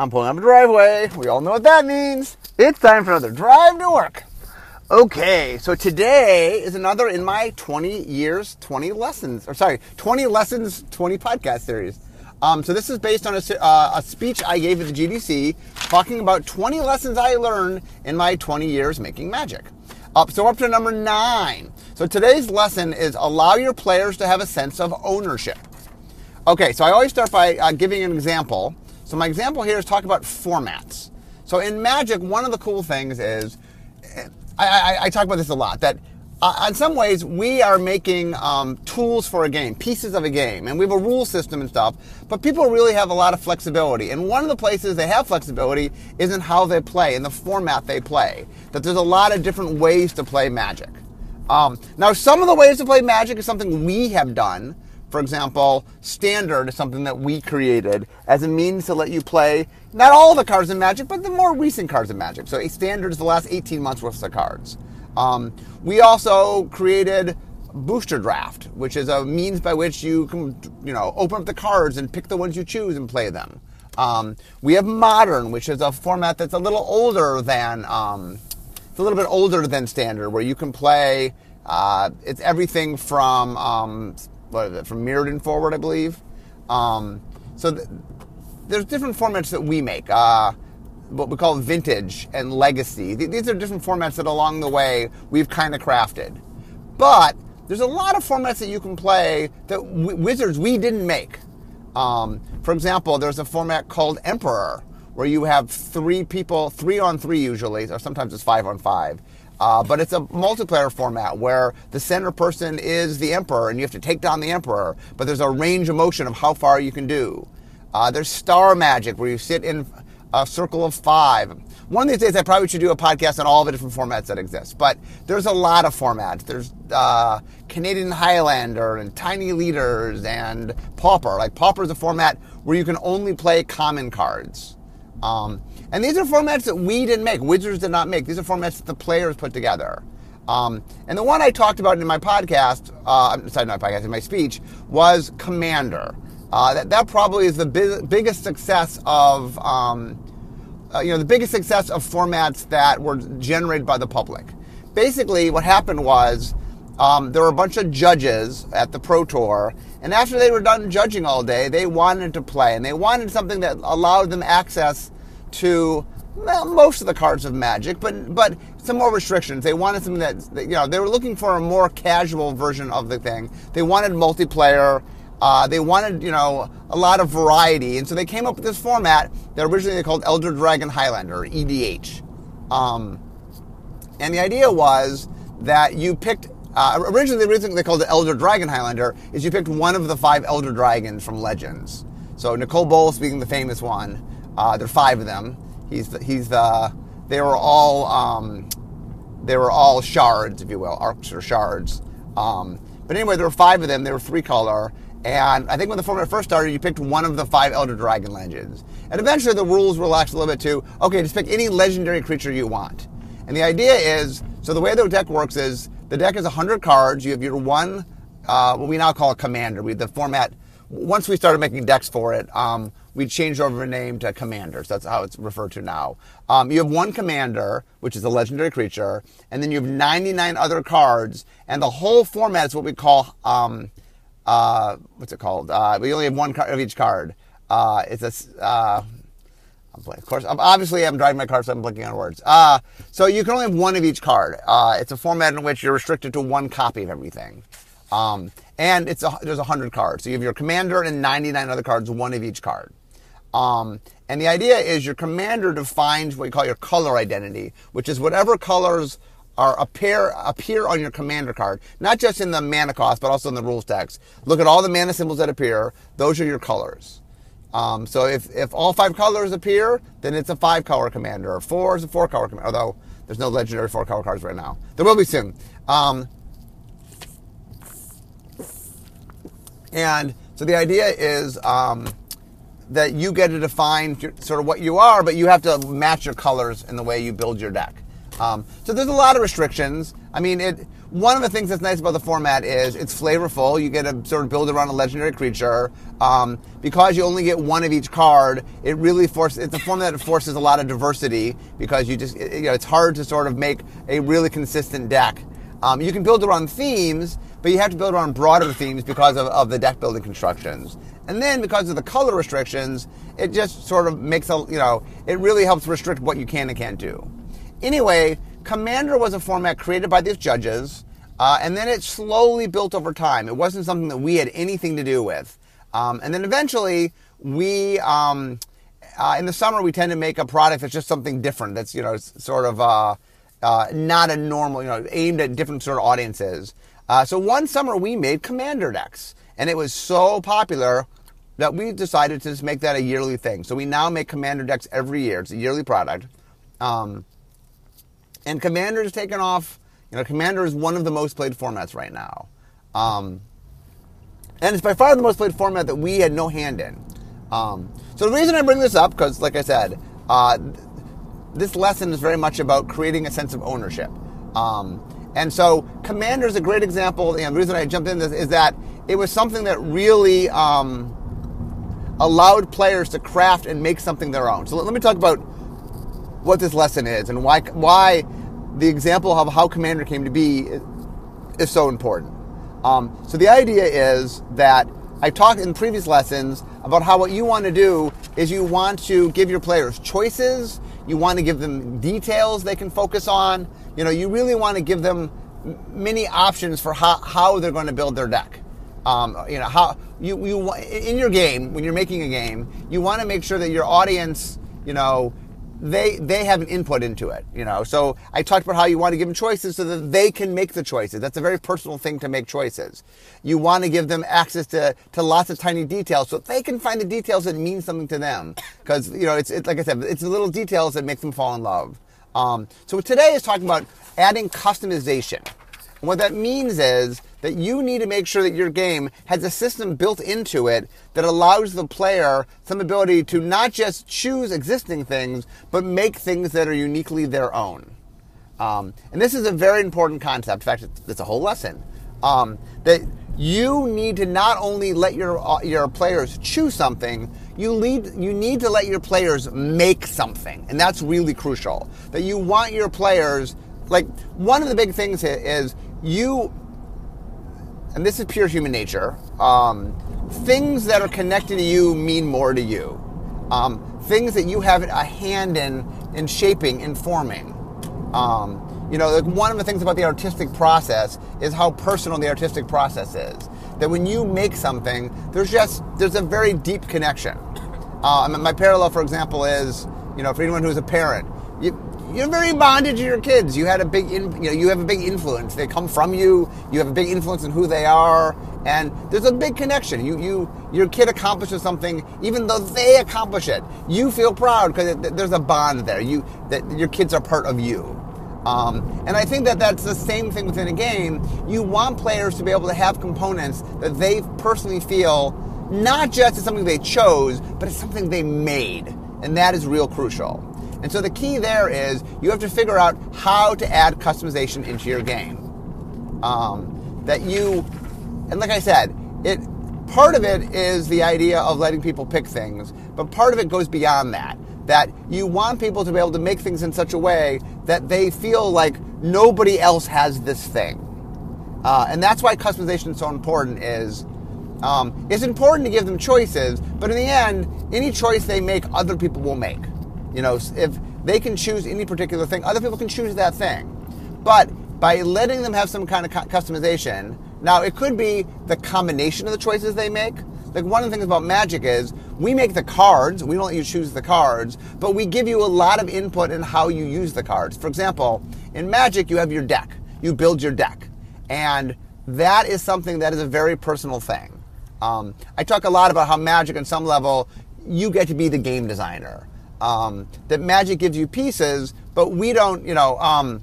I'm pulling up a driveway. We all know what that means. It's time for another drive to work. Okay, so today is another in my 20 years, 20 lessons, or sorry, 20 lessons, 20 podcast series. Um, so this is based on a, uh, a speech I gave at the GDC talking about 20 lessons I learned in my 20 years making magic. Up, so up to number nine. So today's lesson is allow your players to have a sense of ownership. Okay, so I always start by uh, giving an example. So my example here is talk about formats. So in Magic, one of the cool things is, I, I, I talk about this a lot, that uh, in some ways we are making um, tools for a game, pieces of a game, and we have a rule system and stuff, but people really have a lot of flexibility. And one of the places they have flexibility is in how they play, in the format they play. That there's a lot of different ways to play Magic. Um, now, some of the ways to play Magic is something we have done, for example, standard is something that we created as a means to let you play not all the cards in Magic, but the more recent cards in Magic. So a standard is the last 18 months worth of cards. Um, we also created Booster Draft, which is a means by which you can, you know, open up the cards and pick the ones you choose and play them. Um, we have Modern, which is a format that's a little older than, um, it's a little bit older than Standard, where you can play. Uh, it's everything from um, what is it, from Mirrodin forward, I believe. Um, so th- there's different formats that we make. Uh, what we call vintage and legacy. Th- these are different formats that along the way we've kind of crafted. But there's a lot of formats that you can play that w- Wizards we didn't make. Um, for example, there's a format called Emperor where you have three people, three on three usually, or sometimes it's five on five uh, but it's a multiplayer format where the center person is the emperor and you have to take down the emperor, but there's a range of motion of how far you can do. Uh, there's star magic where you sit in a circle of five. One of these days, I probably should do a podcast on all the different formats that exist, but there's a lot of formats. There's uh, Canadian Highlander and Tiny Leaders and Pauper. Like Pauper is a format where you can only play common cards. Um, and these are formats that we didn't make. Wizards did not make. These are formats that the players put together. Um, and the one I talked about in my podcast, uh, sorry, not my podcast, in my speech, was Commander. Uh, that, that probably is the big, biggest success of, um, uh, you know, the biggest success of formats that were generated by the public. Basically, what happened was um, there were a bunch of judges at the Pro Tour, and after they were done judging all day, they wanted to play, and they wanted something that allowed them access to well, most of the cards of Magic, but but some more restrictions. They wanted something that, that, you know they were looking for a more casual version of the thing. They wanted multiplayer. Uh, they wanted you know a lot of variety, and so they came up with this format that originally they called Elder Dragon Highlander EDH. Um, and the idea was that you picked uh, originally the reason they called it Elder Dragon Highlander is you picked one of the five Elder Dragons from Legends. So Nicol Bolas being the famous one. Uh, there are five of them. He's he's the, they were all um, they were all shards, if you will, arcs or shards. Um, but anyway, there were five of them. They were three color. And I think when the format first started, you picked one of the five Elder Dragon legends. And eventually the rules relaxed a little bit too. Okay, just pick any legendary creature you want. And the idea is, so the way the deck works is, the deck is 100 cards. You have your one, uh, what we now call a commander. We, the format, once we started making decks for it, um, we changed over the name to Commanders. That's how it's referred to now. Um, you have one Commander, which is a legendary creature, and then you have 99 other cards, and the whole format is what we call, um, uh, what's it called? Uh, we only have one card of each card. Uh, it's a, uh, of course, obviously I'm driving my car, so I'm blinking on words. Uh, so you can only have one of each card. Uh, it's a format in which you're restricted to one copy of everything. Um, and it's a, there's 100 cards. So you have your commander and 99 other cards, one of each card. Um, and the idea is your commander defines what you call your color identity, which is whatever colors are appear appear on your commander card, not just in the mana cost, but also in the rules text. Look at all the mana symbols that appear; those are your colors. Um, so if, if all five colors appear, then it's a five color commander. Or four is a four color commander. Although there's no legendary four color cards right now, there will be soon. Um, and so the idea is. Um, that you get to define sort of what you are, but you have to match your colors in the way you build your deck. Um, so there's a lot of restrictions. I mean, it one of the things that's nice about the format is it's flavorful. You get to sort of build around a legendary creature. Um, because you only get one of each card, it really forces. It's a format that forces a lot of diversity because you just you know it's hard to sort of make a really consistent deck. Um, you can build around themes, but you have to build around broader themes because of, of the deck building constructions. And then because of the color restrictions, it just sort of makes a you know it really helps restrict what you can and can't do. Anyway, Commander was a format created by these judges, uh, and then it slowly built over time. It wasn't something that we had anything to do with. Um, and then eventually, we, um, uh, in the summer, we tend to make a product that's just something different. That's, you know, sort of uh, uh, not a normal, you know, aimed at different sort of audiences. Uh, so one summer, we made Commander decks. And it was so popular that we decided to just make that a yearly thing. So we now make Commander decks every year. It's a yearly product. Um, and Commander is taken off. You know, Commander is one of the most played formats right now. Um, and it's by far the most played format that we had no hand in. Um, so the reason I bring this up, because like I said, uh, this lesson is very much about creating a sense of ownership. Um, and so Commander is a great example. And the reason I jumped in this is that it was something that really um, allowed players to craft and make something their own. So let, me talk about what this lesson is and why why the example of how Commander came to be is so important. Um, so the idea is that I talked in previous lessons about how what you want to do is you want to give your players choices. You want to give them details they can focus on. You know, you really want to give them many options for how, how they're going to build their deck. Um, you know, how you, you in your game when you're making a game, you want to make sure that your audience, you know, they they have an input into it, you know. So I talked about how you want to give them choices so that they can make the choices. That's a very personal thing to make choices. You want to give them access to, to lots of tiny details so they can find the details that mean something to them. Because you know, it's, it's like I said, it's the little details that make them fall in love. Um, so today is talking about adding customization. And what that means is that you need to make sure that your game has a system built into it that allows the player some ability to not just choose existing things, but make things that are uniquely their own. Um, and this is a very important concept. In fact, it's, a whole lesson. Um, that you need to not only let your uh, your players choose something, you need you need to let your players make something, and that's really crucial. That you want your players like one of the big things is you and this is pure human nature, um, things that are connected to you mean more to you. Um, things that you have a hand in in shaping, in forming. Um, you know, like one of the things about the artistic process is how personal the artistic process is. That when you make something, there's just there's a very deep connection. Uh, my parallel, for example, is you know for anyone who's a parent, you, you're very bonded to your kids. You had a big, in, you know, you have a big influence. They come from you. You have a big influence in who they are, and there's a big connection. You, you, your kid accomplishes something, even though they accomplish it. You feel proud because there's a bond there. You, that your kids are part of you. Um, and I think that that's the same thing within a game. You want players to be able to have components that they personally feel not just as something they chose, but as something they made, and that is real crucial. And so the key there is you have to figure out how to add customization into your game. Um, that you, and like I said, it part of it is the idea of letting people pick things, but part of it goes beyond that. That you want people to be able to make things in such a way that they feel like nobody else has this thing. Uh, and that's why customization is so important. Is um, it's important to give them choices, but in the end, any choice they make, other people will make. You know, if they can choose any particular thing, other people can choose that thing. But by letting them have some kind of customization, now it could be the combination of the choices they make. Like one of the things about Magic is we make the cards, we don't let you choose the cards, but we give you a lot of input in how you use the cards. For example, in Magic, you have your deck. You build your deck. And that is something that is a very personal thing. Um, I talk a lot about how Magic, on some level, you get to be the game designer um, that magic gives you pieces, but we don't, you know, um,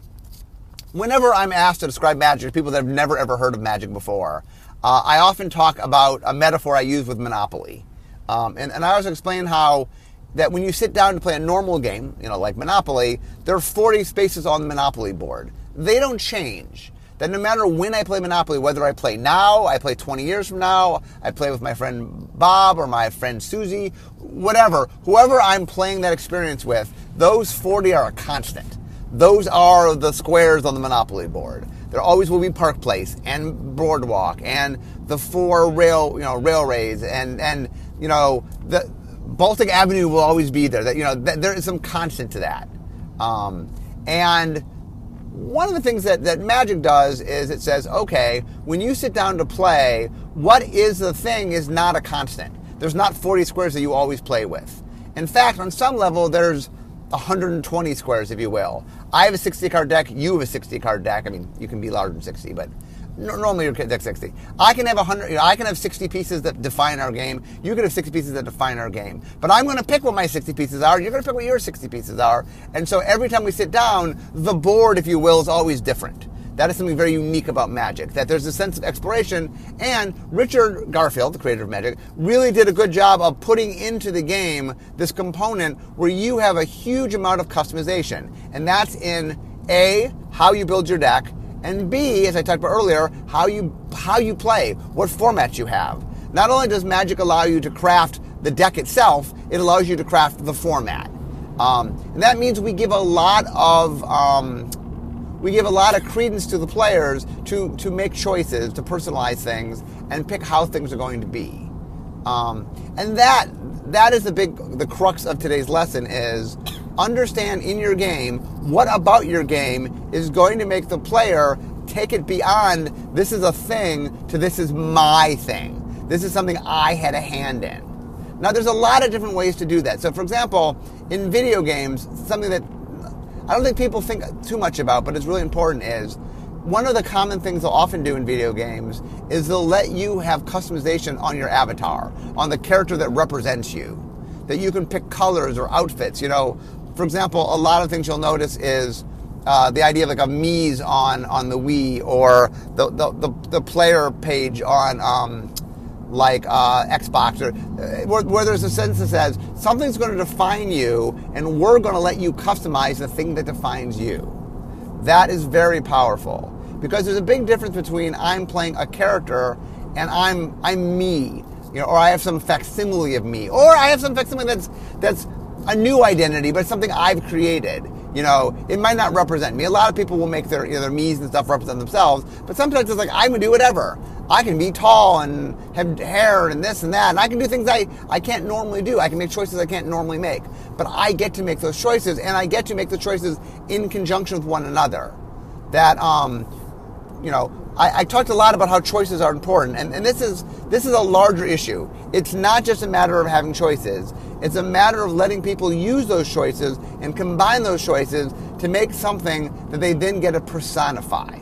whenever I'm asked to describe magic to people that have never ever heard of magic before, uh, I often talk about a metaphor I use with Monopoly. Um, and, and I always explain how that when you sit down to play a normal game, you know, like Monopoly, there are 40 spaces on the Monopoly board. They don't change. That no matter when I play Monopoly, whether I play now, I play 20 years from now, I play with my friend Bob or my friend Susie, whatever, whoever I'm playing that experience with, those 40 are a constant. Those are the squares on the Monopoly board. There always will be Park Place and Boardwalk and the four rail, you know, railways and and you know the Baltic Avenue will always be there. That you know there is some constant to that. Um, and one of the things that, that Magic does is it says, okay, when you sit down to play, what is the thing is not a constant. There's not 40 squares that you always play with. In fact, on some level, there's 120 squares, if you will. I have a 60 card deck, you have a 60 card deck. I mean, you can be larger than 60, but normally your deck 60. I can have 100, you know, I can have 60 pieces that define our game. You can have 60 pieces that define our game. But I'm going to pick what my 60 pieces are. You're going to pick what your 60 pieces are. And so every time we sit down, the board, if you will, is always different. That is something very unique about Magic, that there's a sense of exploration. And Richard Garfield, the creator of Magic, really did a good job of putting into the game this component where you have a huge amount of customization. And that's in A, how you build your deck, and B, as I talked about earlier, how you how you play, what formats you have. Not only does Magic allow you to craft the deck itself, it allows you to craft the format, um, and that means we give a lot of um, we give a lot of credence to the players to to make choices, to personalize things, and pick how things are going to be. Um, and that that is the big the crux of today's lesson is understand in your game what about your game is going to make the player take it beyond this is a thing to this is my thing. This is something I had a hand in. Now, there's a lot of different ways to do that. So, for example, in video games, something that I don't think people think too much about, but it's really important is one of the common things they'll often do in video games is they'll let you have customization on your avatar, on the character that represents you. That you can pick colors or outfits. You know, for example, a lot of things you'll notice is uh, the idea of like a Mii's on on the Wii or the the, the, the player page on um, like uh, Xbox or uh, where, where, there's a sentence that says something's going to define you and we're going to let you customize the thing that defines you. That is very powerful because there's a big difference between I'm playing a character and I'm I'm me, you know, or I have some facsimile of me, or I have some facsimile that's that's a new identity, but it's something I've created. You know, it might not represent me. A lot of people will make their you know, their me's and stuff represent themselves, but sometimes it's like I'm gonna do whatever. I can be tall and have hair and this and that, and I can do things I, I can't normally do. I can make choices I can't normally make. But I get to make those choices, and I get to make the choices in conjunction with one another. That um, you know, I, I, talked a lot about how choices are important, and, and this is this is a larger issue. It's not just a matter of having choices. It's a matter of letting people use those choices and combine those choices to make something that they then get to personify.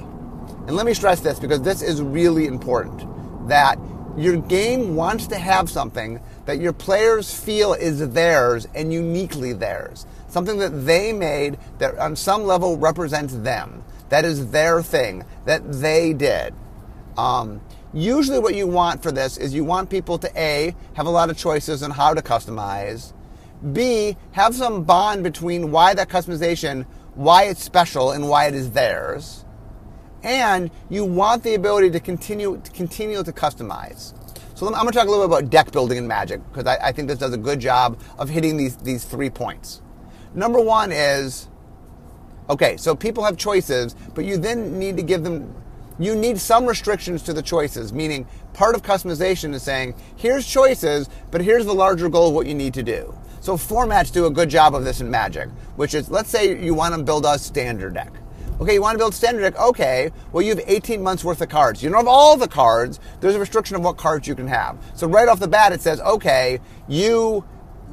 And let me stress this because this is really important that your game wants to have something that your players feel is theirs and uniquely theirs. Something that they made that on some level represents them. That is their thing that they did. Um, usually, what you want for this is you want people to A, have a lot of choices on how to customize, B, have some bond between why that customization, why it's special, and why it is theirs. And you want the ability to continue to continue to customize. So I'm going to talk a little bit about deck building in Magic because I, I think this does a good job of hitting these, these three points. Number one is Okay, so people have choices, but you then need to give them, you need some restrictions to the choices, meaning part of customization is saying, here's choices, but here's the larger goal of what you need to do. So formats do a good job of this in Magic, which is, let's say you want to build a standard deck. Okay, you want to build standard deck? Okay, well, you have 18 months worth of cards. You don't have all the cards. There's a restriction of what cards you can have. So right off the bat, it says, okay, you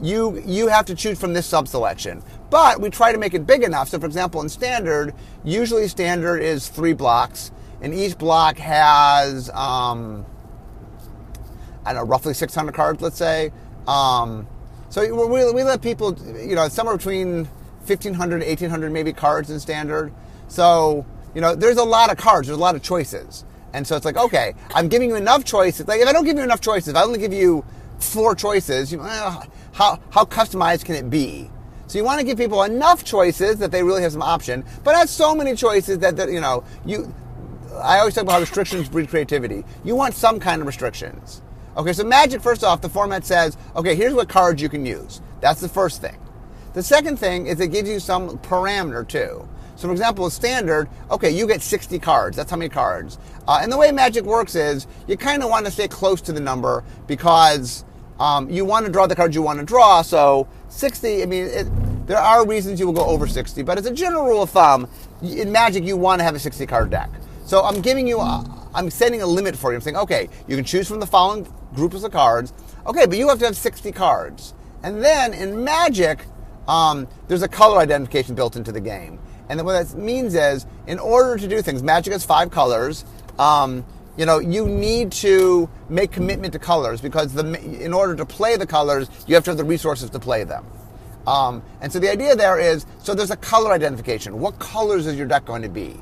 you you have to choose from this sub selection. But we try to make it big enough. So, for example, in standard, usually standard is three blocks, and each block has, um, I don't know, roughly 600 cards, let's say. Um, so we, we let people, you know, somewhere between 1,500 1,800 maybe cards in standard. So, you know, there's a lot of cards, there's a lot of choices. And so it's like, okay, I'm giving you enough choices. Like, if I don't give you enough choices, if I only give you four choices, you know, how, how customized can it be? So you want to give people enough choices that they really have some option, but not so many choices that, that you know you I always talk about how restrictions breed creativity. You want some kind of restrictions. Okay, so Magic, first off, the format says, okay, here's what cards you can use. That's the first thing. The second thing is it gives you some parameter too. So, for example, a standard, okay, you get 60 cards. That's how many cards. Uh, and the way Magic works is you kind of want to stay close to the number because um, you want to draw the cards you want to draw. So, 60, I mean, it, there are reasons you will go over 60, but as a general rule of thumb, in Magic, you want to have a 60 card deck. So, I'm giving you, a, I'm setting a limit for you. I'm saying, okay, you can choose from the following groups of cards. Okay, but you have to have 60 cards. And then in Magic, um, there's a color identification built into the game. And what that means is, in order to do things, Magic has five colors. Um, you know, you need to make commitment to colors because the, in order to play the colors, you have to have the resources to play them. Um, and so the idea there is, so there's a color identification. What colors is your deck going to be?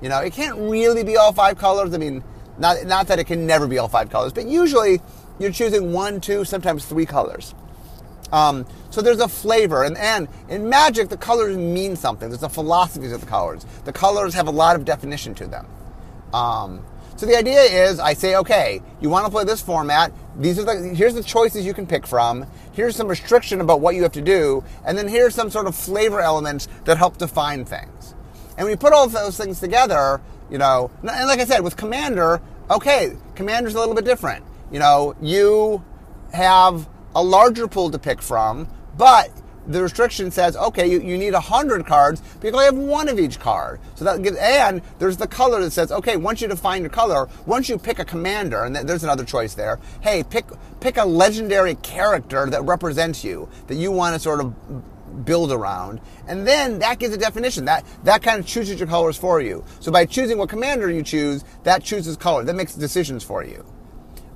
You know, it can't really be all five colors. I mean, not, not that it can never be all five colors, but usually you're choosing one, two, sometimes three colors. Um, so there's a flavor, and, and in magic, the colors mean something. There's a philosophy of the colors. The colors have a lot of definition to them. Um, so the idea is, I say, okay, you want to play this format. These are the here's the choices you can pick from. Here's some restriction about what you have to do, and then here's some sort of flavor elements that help define things. And when you put all those things together, you know, and like I said, with Commander, okay, Commander's a little bit different. You know, you have a larger pool to pick from, but the restriction says, okay, you, you need 100 cards, but you only have one of each card. So that gives, and there's the color that says, okay, once you define your color, once you pick a commander, and there's another choice there, hey, pick, pick a legendary character that represents you, that you want to sort of build around. And then that gives a definition. That that kind of chooses your colors for you. So by choosing what commander you choose, that chooses color. That makes decisions for you.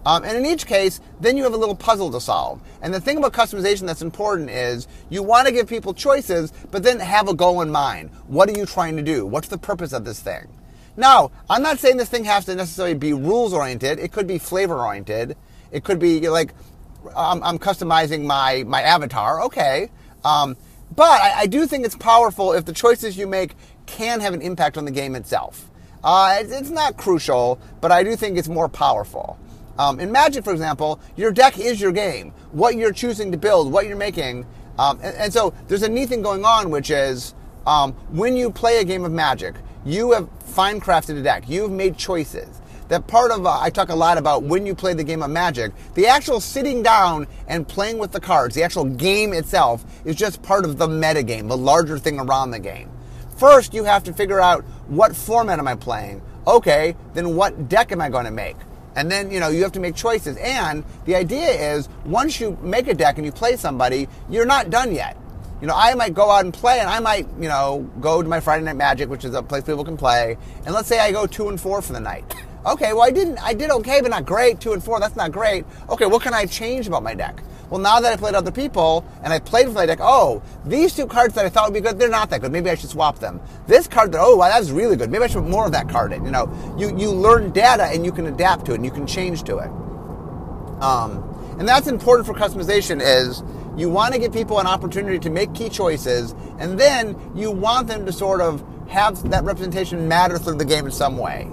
Um, and in each case, then you have a little puzzle to solve. And the thing about customization that's important is you want to give people choices, but then have a goal in mind. What are you trying to do? What's the purpose of this thing? Now, I'm not saying this thing has to necessarily be rules oriented. It could be flavor oriented. It could be like I'm, I'm customizing my my avatar. Okay, um, but I, I, do think it's powerful if the choices you make can have an impact on the game itself. Uh, it's, it's, not crucial, but I do think it's more powerful. Um, in Magic, for example, your deck is your game. What you're choosing to build, what you're making. Um, and, and, so there's a neat thing going on, which is um, when you play a game of Magic, you have fine crafted a deck. You've made choices that part of uh, I talk a lot about when you play the game of Magic. The actual sitting down and playing with the cards, the actual game itself, is just part of the meta game, the larger thing around the game. First, you have to figure out what format am I playing. Okay, then what deck am I going to make? And then, you know, you have to make choices. And the idea is once you make a deck and you play somebody, you're not done yet. You know, I might go out and play and I might, you know, go to my Friday Night Magic, which is a place people can play. And let's say I go two and four for the night. Okay, well I didn't I did okay, but not great. Two and four, that's not great. Okay, what can I change about my deck? Well, now that I played other people and I played with my deck, oh, these two cards that I thought would be good, they're not that good. Maybe I should swap them. This card that oh, wow, that's really good. Maybe I should put more of that card in. You know, you you learn data and you can adapt to it and you can change to it. Um, and that's important for customization is you want to give people an opportunity to make key choices and then you want them to sort of have that representation matter through the game in some way.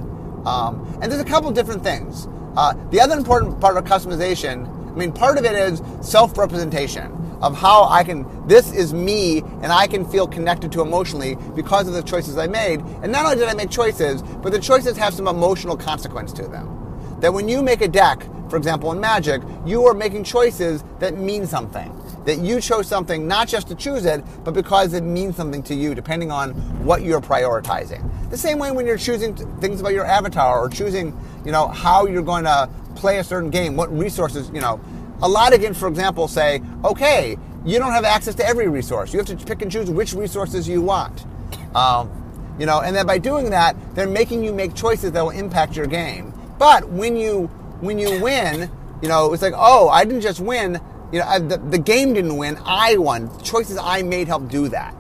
Um, and there's a couple different things. Uh, the other important part of customization, I mean, part of it is self representation of how I can, this is me and I can feel connected to emotionally because of the choices I made. And not only did I make choices, but the choices have some emotional consequence to them. That when you make a deck, for example, in Magic, you are making choices that mean something that you chose something not just to choose it, but because it means something to you, depending on what you're prioritizing. The same way when you're choosing things about your avatar or choosing, you know, how you're going to play a certain game, what resources, you know. A lot of games, for example, say, okay, you don't have access to every resource. You have to pick and choose which resources you want. Um, you know, and then by doing that, they're making you make choices that will impact your game. But when you when you win, you know, it's like, oh, I didn't just win. You know, the, the game didn't win. I won. The choices I made helped do that.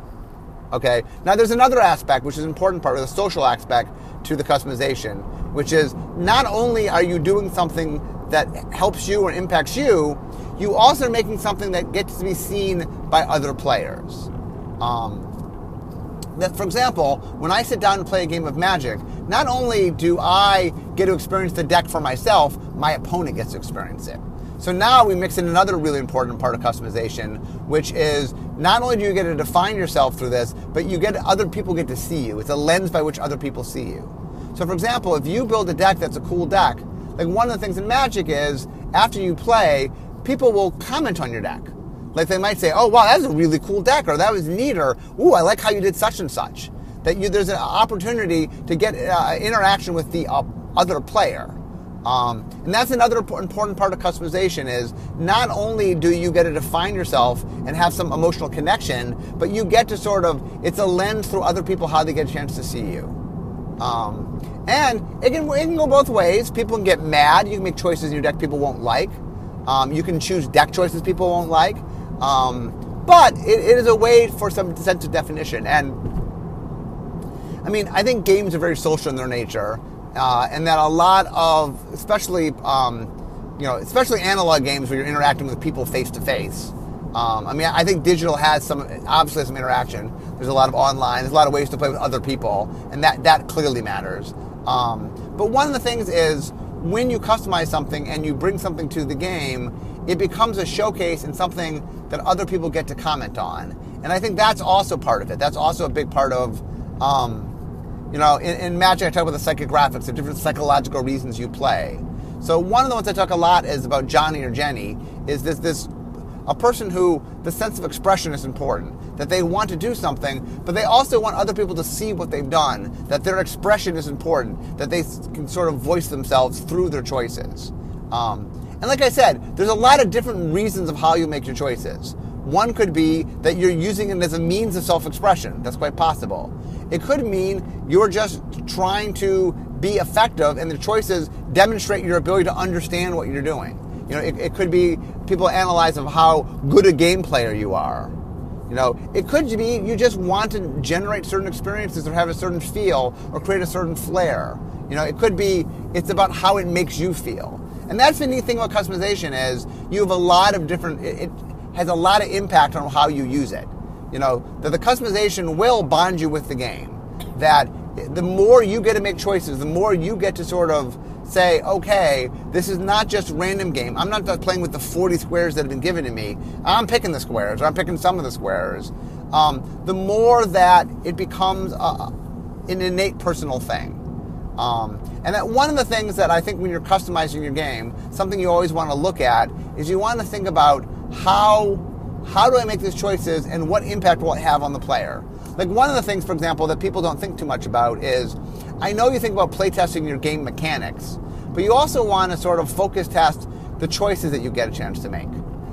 Okay. Now there's another aspect, which is an important part, of the social aspect to the customization, which is not only are you doing something that helps you or impacts you, you also are making something that gets to be seen by other players. Um, that, for example, when I sit down and play a game of Magic, not only do I get to experience the deck for myself, my opponent gets to experience it. So now we mix in another really important part of customization, which is not only do you get to define yourself through this, but you get other people get to see you. It's a lens by which other people see you. So for example, if you build a deck that's a cool deck, like one of the things in Magic is after you play, people will comment on your deck. Like they might say, "Oh, wow, that's a really cool deck," or "That was neat," or "Ooh, I like how you did such and such." That you, there's an opportunity to get uh, interaction with the uh, other player. Um, and that's another important part of customization is not only do you get to define yourself and have some emotional connection, but you get to sort of, it's a lens through other people how they get a chance to see you. Um, and it can, it can go both ways. People can get mad. You can make choices in your deck people won't like. Um, you can choose deck choices people won't like. Um, but it, it is a way for some sense of definition. And I mean, I think games are very social in their nature uh, and that a lot of, especially, um, you know, especially analog games where you're interacting with people face to face. I mean, I think digital has some, obviously, some interaction. There's a lot of online. There's a lot of ways to play with other people, and that that clearly matters. Um, but one of the things is when you customize something and you bring something to the game, it becomes a showcase and something that other people get to comment on. And I think that's also part of it. That's also a big part of um, you know, in, in Magic, I talk about the psychographics, the different psychological reasons you play. So one of the ones I talk a lot is about Johnny or Jenny. Is this this a person who the sense of expression is important, that they want to do something, but they also want other people to see what they've done, that their expression is important, that they can sort of voice themselves through their choices. Um, and like I said, there's a lot of different reasons of how you make your choices. One could be that you're using it as a means of self expression. That's quite possible. It could mean you're just trying to be effective and the choices demonstrate your ability to understand what you're doing. You know, it, it could be people analyze of how good a game player you are. You know, it could be you just want to generate certain experiences or have a certain feel or create a certain flair. You know, it could be it's about how it makes you feel. And that's the neat thing about customization is you have a lot of different it, has a lot of impact on how you use it you know, that the customization will bond you with the game. That the more you get to make choices, the more you get to sort of say, okay, this is not just random game. I'm not just playing with the 40 squares that have been given to me. I'm picking the squares, or I'm picking some of the squares. Um, the more that it becomes a, an innate personal thing. Um, and that one of the things that I think when you're customizing your game, something you always want to look at is you want to think about how how do I make these choices and what impact will it have on the player? Like one of the things, for example, that people don't think too much about is I know you think about playtesting your game mechanics, but you also want to sort of focus test the choices that you get a chance to make.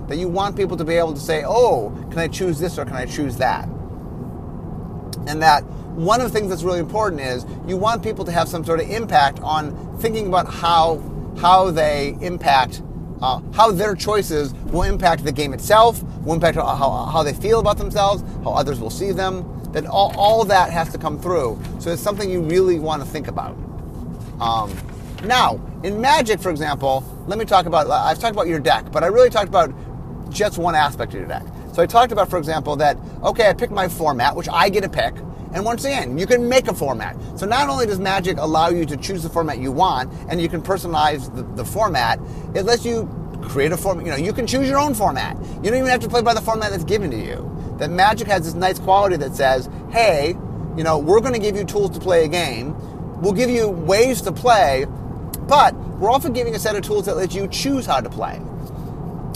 That you want people to be able to say, oh, can I choose this or can I choose that? And that one of the things that's really important is you want people to have some sort of impact on thinking about how how they impact uh, how their choices will impact the game itself, will impact how, how, they feel about themselves, how others will see them. That all, all that has to come through. So it's something you really want to think about. Um, now, in Magic, for example, let me talk about, I've talked about your deck, but I really talked about just one aspect of your deck. So I talked about, for example, that, okay, I picked my format, which I get to pick, and once again, you can make a format. So not only does Magic allow you to choose the format you want, and you can personalize the, the format, it lets you create a format. You know, you can choose your own format. You don't even have to play by the format that's given to you. That Magic has this nice quality that says, hey, you know, we're going to give you tools to play a game. We'll give you ways to play, but we're also giving a set of tools that let you choose how to play.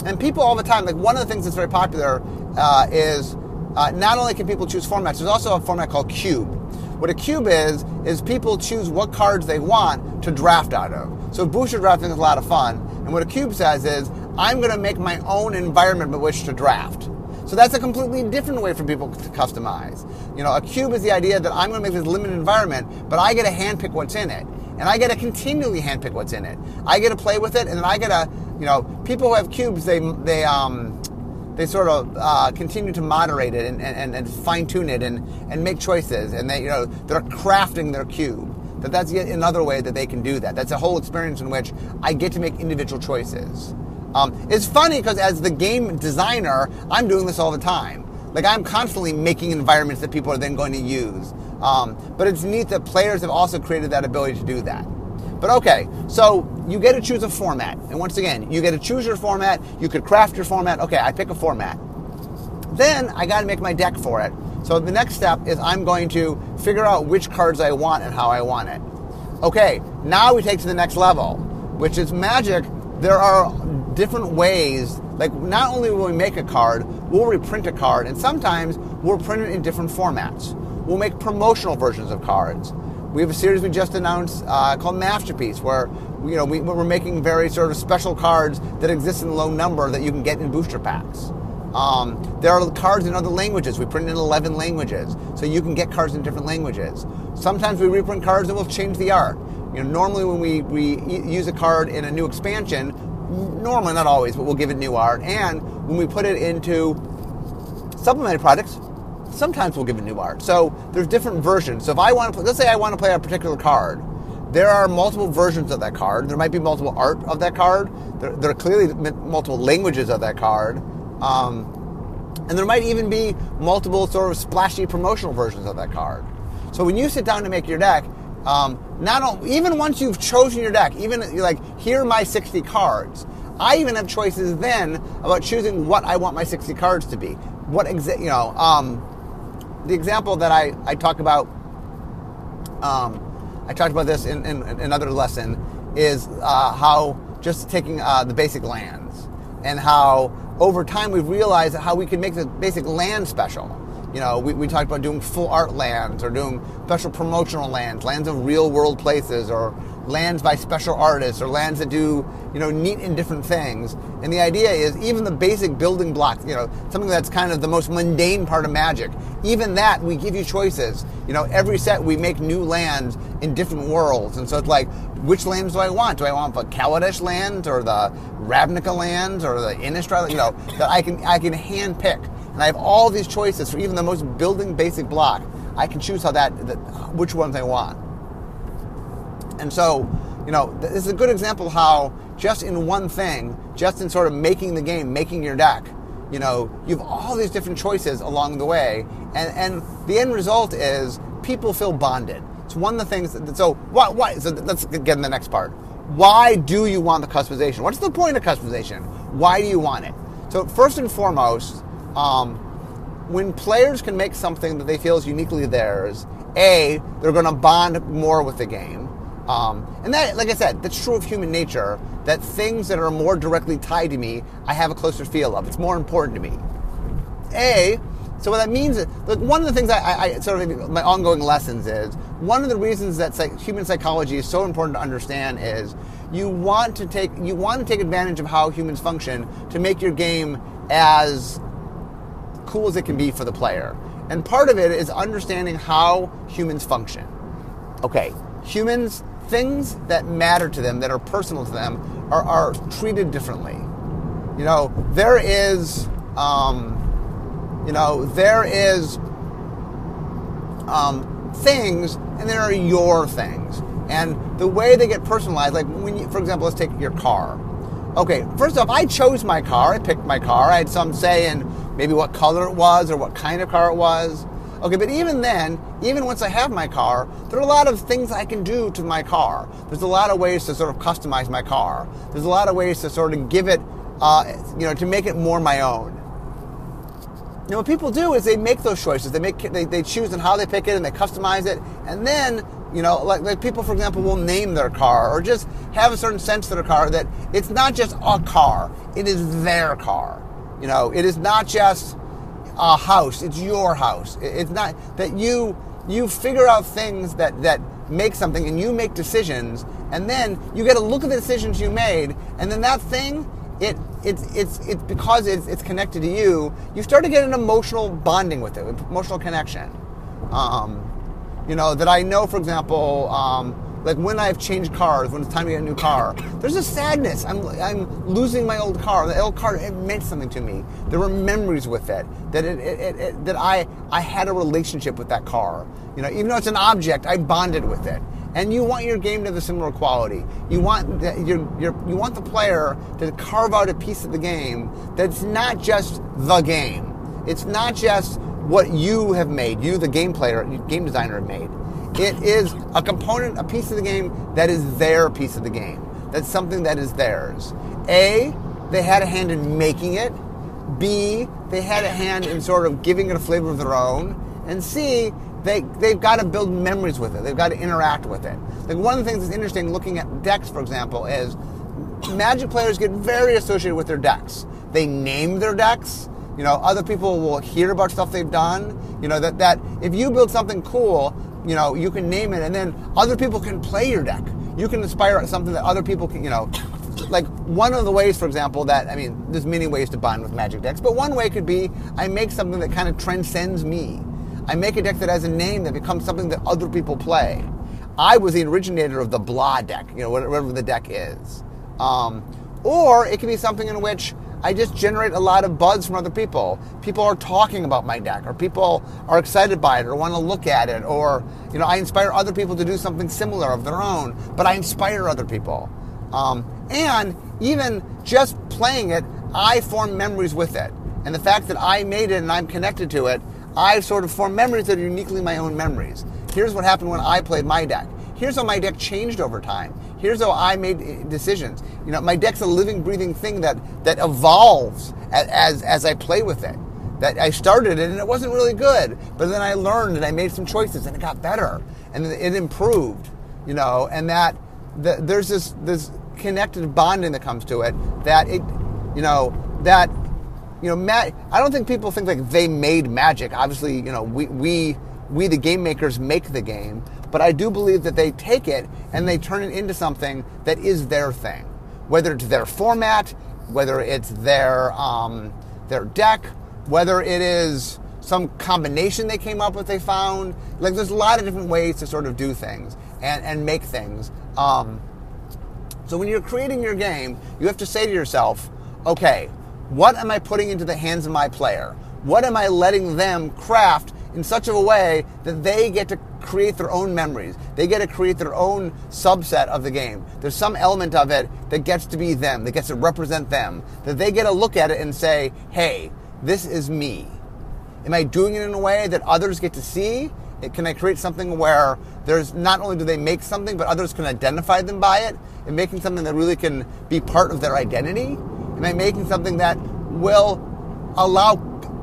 And people all the time, like one of the things that's very popular uh, is uh, not only can people choose formats, there's also a format called Cube. What a cube is, is people choose what cards they want to draft out of. So booster drafting is a lot of fun. And what a cube says is, I'm going to make my own environment by which to draft. So that's a completely different way for people to customize. You know, a cube is the idea that I'm going to make this limited environment, but I get to handpick what's in it. And I get to continually handpick what's in it. I get to play with it, and then I get to, you know, people who have cubes, they, they, um, they sort of uh, continue to moderate it and, and, and fine tune it and, and make choices. And they, you know, they're crafting their cube. That that's yet another way that they can do that. That's a whole experience in which I get to make individual choices. Um, it's funny because as the game designer, I'm doing this all the time. Like I'm constantly making environments that people are then going to use. Um, but it's neat that players have also created that ability to do that. But okay, so you get to choose a format. And once again, you get to choose your format. You could craft your format. Okay, I pick a format. Then I got to make my deck for it. So the next step is I'm going to figure out which cards I want and how I want it. Okay, now we take to the next level, which is magic. There are different ways. Like not only will we make a card, we'll reprint a card, and sometimes we'll print it in different formats. We'll make promotional versions of cards. We have a series we just announced uh, called Masterpiece, where you know we, are making very sort of special cards that exist in low number that you can get in booster packs. Um, there are cards in other languages. We print in 11 languages, so you can get cards in different languages. Sometimes we reprint cards and we'll change the art. You know, normally when we, we use a card in a new expansion, normally not always, but we'll give it new art. And when we put it into supplemented products, sometimes we'll give it new art. So there's different versions. So if I want to, play, let's say I want to play a particular card, there are multiple versions of that card. There might be multiple art of that card. There, there are clearly multiple languages of that card. Um, and there might even be multiple sort of splashy promotional versions of that card. So when you sit down to make your deck, um, not even once you've chosen your deck, even like here are my 60 cards. I even have choices then about choosing what I want my 60 cards to be. What exa- you know, um, the example that I, I talk about, um, I talked about this in, in, in another lesson, is uh, how just taking uh, the basic lands and how over time we've realized how we can make the basic land special. You know, we, we talked about doing full art lands or doing special promotional lands, lands of real world places or lands by special artists or lands that do, you know, neat and different things. And the idea is even the basic building blocks, you know, something that's kind of the most mundane part of magic, even that we give you choices. You know, every set we make new lands in different worlds. And so it's like, which lands do I want? Do I want the Kaladesh land or the Ravnica land or the Innistrad? You know, that I can I can hand pick, and I have all these choices for even the most building basic block. I can choose how that, that which ones I want. And so, you know, this is a good example how just in one thing, just in sort of making the game, making your deck, you know, you have all these different choices along the way, and and the end result is people feel bonded. It's one of the things. That, so why? Why? So let's get in the next part. Why do you want the customization? What's the point of customization? Why do you want it? So first and foremost, um, when players can make something that they feel is uniquely theirs, a they're going to bond more with the game, um, and that, like I said, that's true of human nature. That things that are more directly tied to me, I have a closer feel of. It's more important to me. A so what that means is, like one of the things I, I, sort of my ongoing lessons is one of the reasons that psych, human psychology is so important to understand is you want to take you want to take advantage of how humans function to make your game as cool as it can be for the player. And part of it is understanding how humans function. Okay, humans things that matter to them that are personal to them are, are treated differently. You know, there is. Um, you know, there is um, things, and there are your things. And the way they get personalized, like when you, for example, let's take your car. Okay, first off, I chose my car. I picked my car. I had some say in maybe what color it was or what kind of car it was. Okay, but even then, even once I have my car, there are a lot of things I can do to my car. There's a lot of ways to sort of customize my car. There's a lot of ways to sort of give it, uh, you know, to make it more my own. Now, what people do is they make those choices. They make they, they choose on how they pick it and they customize it, and then you know, like, like people, for example, will name their car or just have a certain sense to their car that it's not just a car; it is their car. You know, it is not just a house; it's your house. It's not that you you figure out things that that make something and you make decisions, and then you get to look at the decisions you made, and then that thing it it's it's it's because it's, it's connected to you. You start to get an emotional bonding with it, emotional connection. Um, you know that I know, for example, um, like when I've changed cars, when it's time to get a new car, there's a sadness. I'm I'm losing my old car. The old car it meant something to me. There were memories with it that it, it, it that I I had a relationship with that car. You know, even though it's an object, I bonded with it and you want your game to have a similar quality. You want the, you you want the player to carve out a piece of the game that's not just the game. It's not just what you have made, you the game player, game designer have made. It is a component, a piece of the game that is their piece of the game. That's something that is theirs. A, they had a hand in making it. B, they had a hand in sort of giving it a flavor of their own. And C, they, they've got to build memories with it. They've got to interact with it. Like one of the things that's interesting looking at decks, for example, is Magic players get very associated with their decks. They name their decks. You know, other people will hear about stuff they've done. You know, that, that if you build something cool, you know, you can name it and then other people can play your deck. You can inspire something that other people can, you know, like one of the ways, for example, that I mean, there's many ways to bond with magic decks, but one way could be I make something that kind of transcends me. I make a deck that has a name that becomes something that other people play. I was the originator of the blah deck, you know, whatever the deck is. Um, or it could be something in which I just generate a lot of buzz from other people. People are talking about my deck, or people are excited by it, or want to look at it, or you know, I inspire other people to do something similar of their own. But I inspire other people, um, and even just playing it, I form memories with it. And the fact that I made it and I'm connected to it, I've sort of formed memories that are uniquely my own memories. Here's what happened when I played my deck. Here's how my deck changed over time. Here's how I made eh, decisions. You know, my deck's a living, breathing thing that that evolves as as, as I play with it. That I started it and it wasn't really good, but then I learned and I made some choices and it got better and it improved. You know, and that the, there's this this connected bonding that comes to it that it, you know, that you know, Matt, I don't think people think like they made magic. Obviously, you know, we we we the game makers make the game, but I do believe that they take it and they turn it into something that is their thing, whether it's their format, whether it's their um, their deck, whether it is some combination they came up with they found. Like there's a lot of different ways to sort of do things and, and make things. Um, so when you're creating your game, you have to say to yourself, okay, what am I putting into the hands of my player? What am I letting them craft in such a way that they get to create their own memories. They get to create their own subset of the game. There's some element of it that gets to be them, that gets to represent them, that they get to look at it and say, hey, this is me. Am I doing it in a way that others get to see? Can I create something where there's not only do they make something, but others can identify them by it and making something that really can be part of their identity? Am I making something that will allow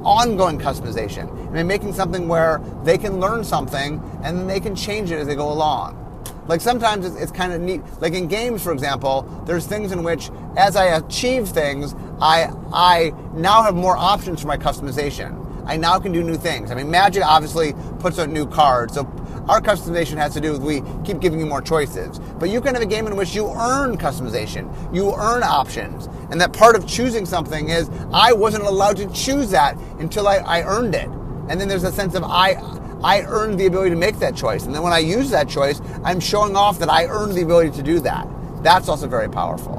ongoing customization? I mean, making something where they can learn something and then they can change it as they go along? Like sometimes it's, it's kind of neat. Like in games, for example, there's things in which as I achieve things, I I now have more options for my customization. I now can do new things. I mean, Magic obviously puts out new cards, so our customization has to do with we keep giving you more choices. But you can have a game in which you earn customization, you earn options. And that part of choosing something is I wasn't allowed to choose that until I, I earned it. And then there's a sense of I I earned the ability to make that choice. And then when I use that choice, I'm showing off that I earned the ability to do that. That's also very powerful.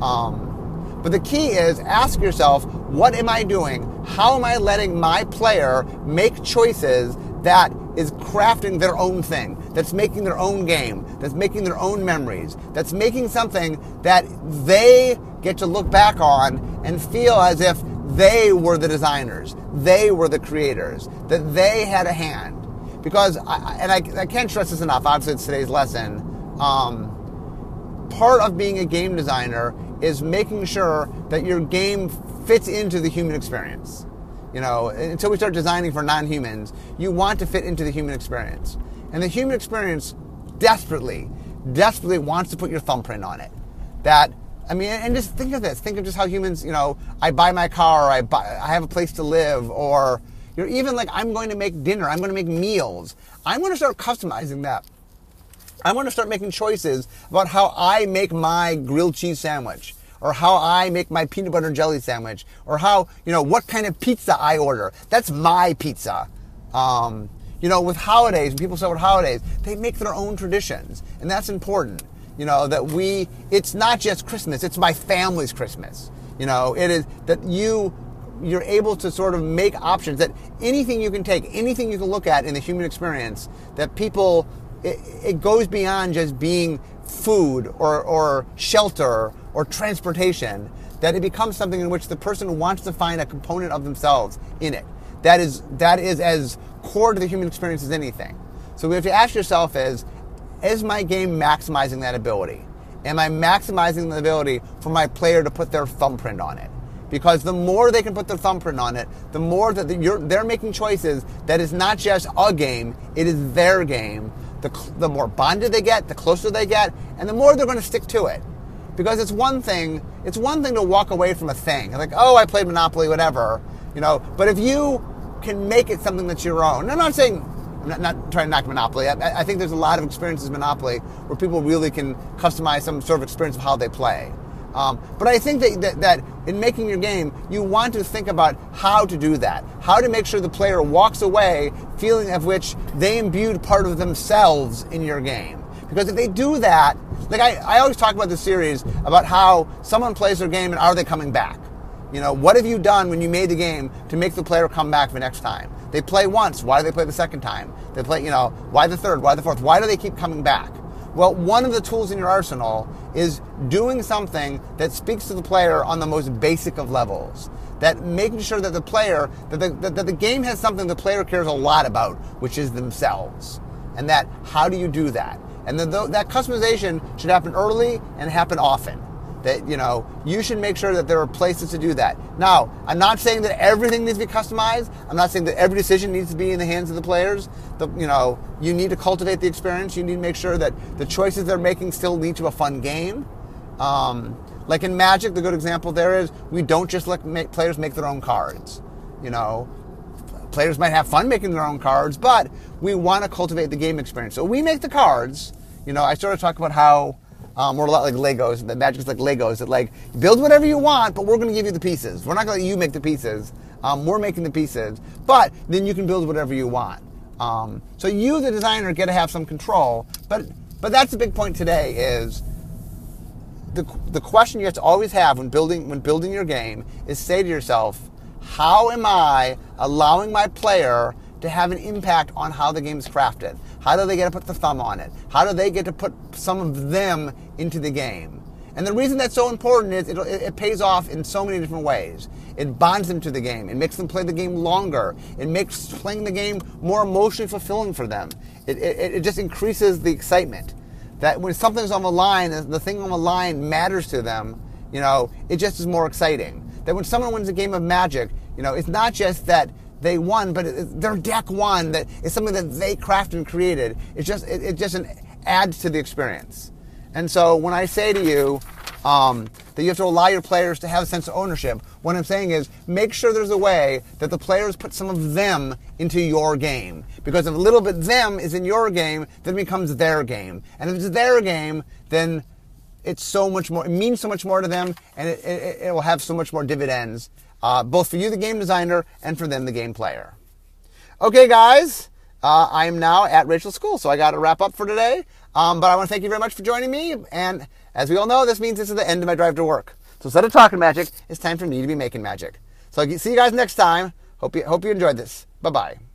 Um, but the key is ask yourself, what am I doing? How am I letting my player make choices that is crafting their own thing, that's making their own game, that's making their own memories, that's making something that they get to look back on and feel as if they were the designers, they were the creators, that they had a hand. Because, I, and I, I can't stress this enough, obviously, it's today's lesson. Um, part of being a game designer is making sure that your game fits into the human experience. You know, until we start designing for non humans, you want to fit into the human experience. And the human experience desperately, desperately wants to put your thumbprint on it. That, I mean, and just think of this. Think of just how humans, you know, I buy my car, I, buy, I have a place to live, or, you're even like I'm going to make dinner, I'm going to make meals. I'm going to start customizing that. I'm going to start making choices about how I make my grilled cheese sandwich or how I make my peanut butter and jelly sandwich, or how, you know, what kind of pizza I order. That's my pizza. Um, you know, with holidays, when people celebrate holidays, they make their own traditions, and that's important. You know, that we, it's not just Christmas, it's my family's Christmas. You know, it is that you, you're able to sort of make options that anything you can take, anything you can look at in the human experience, that people, it, it goes beyond just being food or, or shelter or transportation, that it becomes something in which the person wants to find a component of themselves in it. that is that is as core to the human experience as anything. So you have to ask yourself is, is my game maximizing that ability? Am I maximizing the ability for my player to put their thumbprint on it? Because the more they can put their thumbprint on it, the more that they're making choices that is not just a game, it is their game. The, the more bonded they get, the closer they get, and the more they're going to stick to it. Because it's one thing, it's one thing to walk away from a thing. Like, oh, I played Monopoly, whatever. You know, but if you can make it something that's your own, I'm not saying I'm not, not, trying to knock Monopoly. I, I, think there's a lot of experiences Monopoly where people really can customize some sort of experience of how they play. Um, but I think that, that, that, in making your game, you want to think about how to do that. How to make sure the player walks away feeling of which they imbued part of themselves in your game. Because if they do that, like I, I always talk about the series about how someone plays their game and are they coming back? You know, what have you done when you made the game to make the player come back the next time? They play once. Why do they play the second time? They play, you know, why the third? Why the fourth? Why do they keep coming back? Well, one of the tools in your arsenal is doing something that speaks to the player on the most basic of levels. That making sure that the player, that the, that, that the game has something the player cares a lot about, which is themselves. And that, how do you do that? And then that customization should happen early and happen often. That you know you should make sure that there are places to do that. Now i'm not saying that everything needs to be customized. I'm not saying that every decision needs to be in the hands of the players. The, you know you need to cultivate the experience. You need to make sure that the choices they're making still lead to a fun game. Um, like in magic the good example there is we don't just let make, players make their own cards you know players might have fun making their own cards but we want to cultivate the game experience so we make the cards you know i sort of talk about how um, we're a lot like Legos. The Magic's like Legos. That like build whatever you want, but we're going to give you the pieces. We're not going to let you make the pieces. Um, we're making the pieces, but then you can build whatever you want. Um, so you, the designer, get to have some control. But but that's the big point today is the the question you have to always have when building when building your game is say to yourself, how am I allowing my player to have an impact on how the game is crafted? How do they get to put the thumb on it? How do they get to put some of them into the game? And the reason that's so important is it, it, pays off in so many different ways. It bonds them to the game. It makes them play the game longer. It makes playing the game more emotionally fulfilling for them. It, it, it just increases the excitement. That when something's on the line, the thing on the line matters to them, you know, it just is more exciting. That when someone wins a game of magic, you know, it's not just that they won, but it, their deck won. That is something that they crafted and created. It's just it, it just an, adds to the experience. And so when I say to you um, that you have to allow your players to have a sense of ownership, what I'm saying is make sure there's a way that the players put some of them into your game. Because if a little bit them is in your game, then it becomes their game. And if it's their game, then it's so much more, it means so much more to them, and it, it, it will have so much more dividends uh, both for you, the game designer, and for them, the game player. Okay, guys, uh, I am now at Rachel's school, so I got to wrap up for today. Um, but I want to thank you very much for joining me. And as we all know, this means this is the end of my drive to work. So instead of talking magic, it's time for me to be making magic. So I'll see you guys next time. Hope you, hope you enjoyed this. Bye bye.